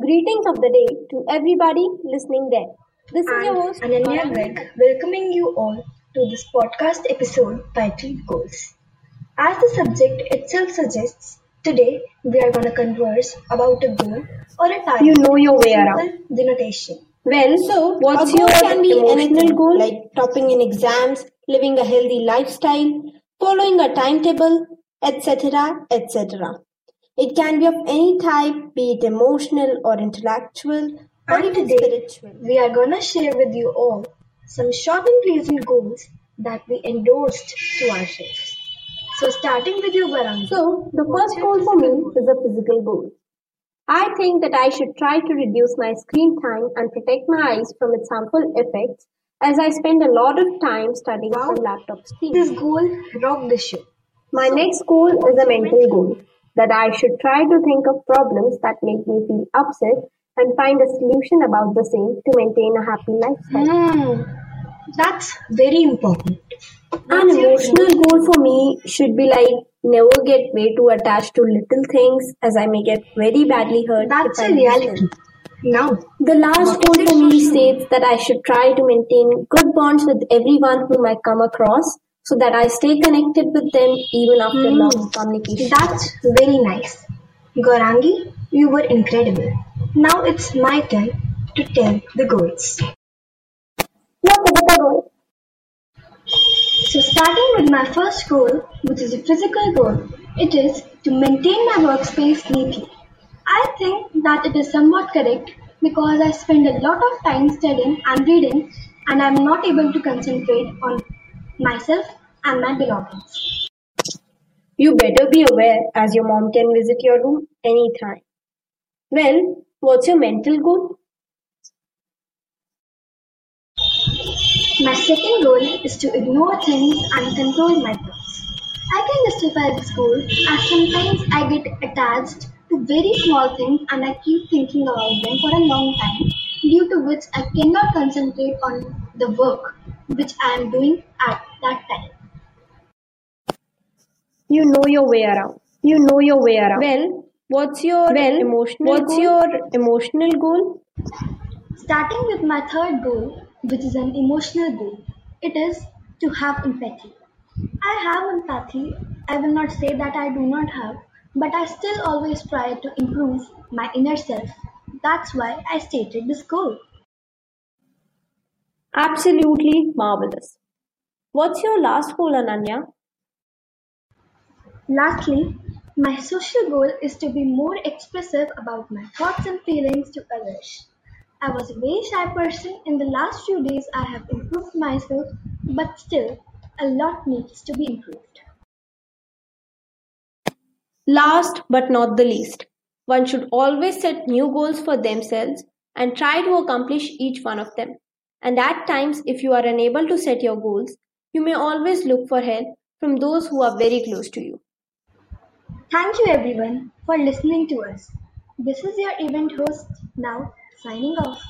Greetings of the day to everybody listening there. This is your host, Ananya. Garg, welcoming you all to this podcast episode titled Goals. As the subject itself suggests, today we are going to converse about a goal or a target. You know your way around. Denotation. Well, so what's a goal your can be emotional anything, goal? like topping in exams, living a healthy lifestyle, following a timetable, etc., etc. It can be of any type, be it emotional or intellectual or And even today spiritual. we are going to share with you all some short and pleasant goals that we endorsed to ourselves. So starting with you, Varangi. So, the first goal for me is a physical goal. I think that I should try to reduce my screen time and protect my eyes from its harmful effects as I spend a lot of time studying Wow. from laptop screens. this goal rocked the show. My next goal is a mental goal that I should try to think of problems that make me feel upset and find a solution about the same to maintain a happy lifestyle. Hmm, that's very important. An emotional goal for me should be like never get way too attached to little things as I may get very badly hurt. That's a reality. Now, The last goal for me states that I should try to maintain good bonds with everyone whom I come across so that I stay connected with them even after Hmm. long communication. that's very nice. Gorangi, you were incredible. Now it's my turn to tell the goals. What are the goals. So starting with my first goal, which is a physical goal, it is to maintain my workspace neatly. I think that it is somewhat correct because I spend a lot of time studying and reading and I'm not able to concentrate on myself and my belongings. You better be aware as your mom can visit your room anytime. Well, what's your mental goal? My second goal is to ignore things and control my thoughts. I can justify this goal as sometimes I get attached to very small things and I keep thinking about them for a long time, due to which I cannot concentrate on the work which I am doing at that time. You know your way around. You know your way around. Well, what's your well, emotional what's goal? your emotional goal? Starting with my third goal, which is an emotional goal, it is to have empathy. I have empathy. I will not say that I do not have, but I still always try to improve my inner self. That's why I stated this goal. Absolutely marvelous. What's your last goal, Ananya? Lastly, my social goal is to be more expressive about my thoughts and feelings to others. I was a very shy person. In the last few days, I have improved myself, but still, a lot needs to be improved. Last but not the least, one should always set new goals for themselves and try to accomplish each one of them. And at times, if you are unable to set your goals, you may always look for help from those who are very close to you. Thank you everyone for listening to us. This is your event host now signing off.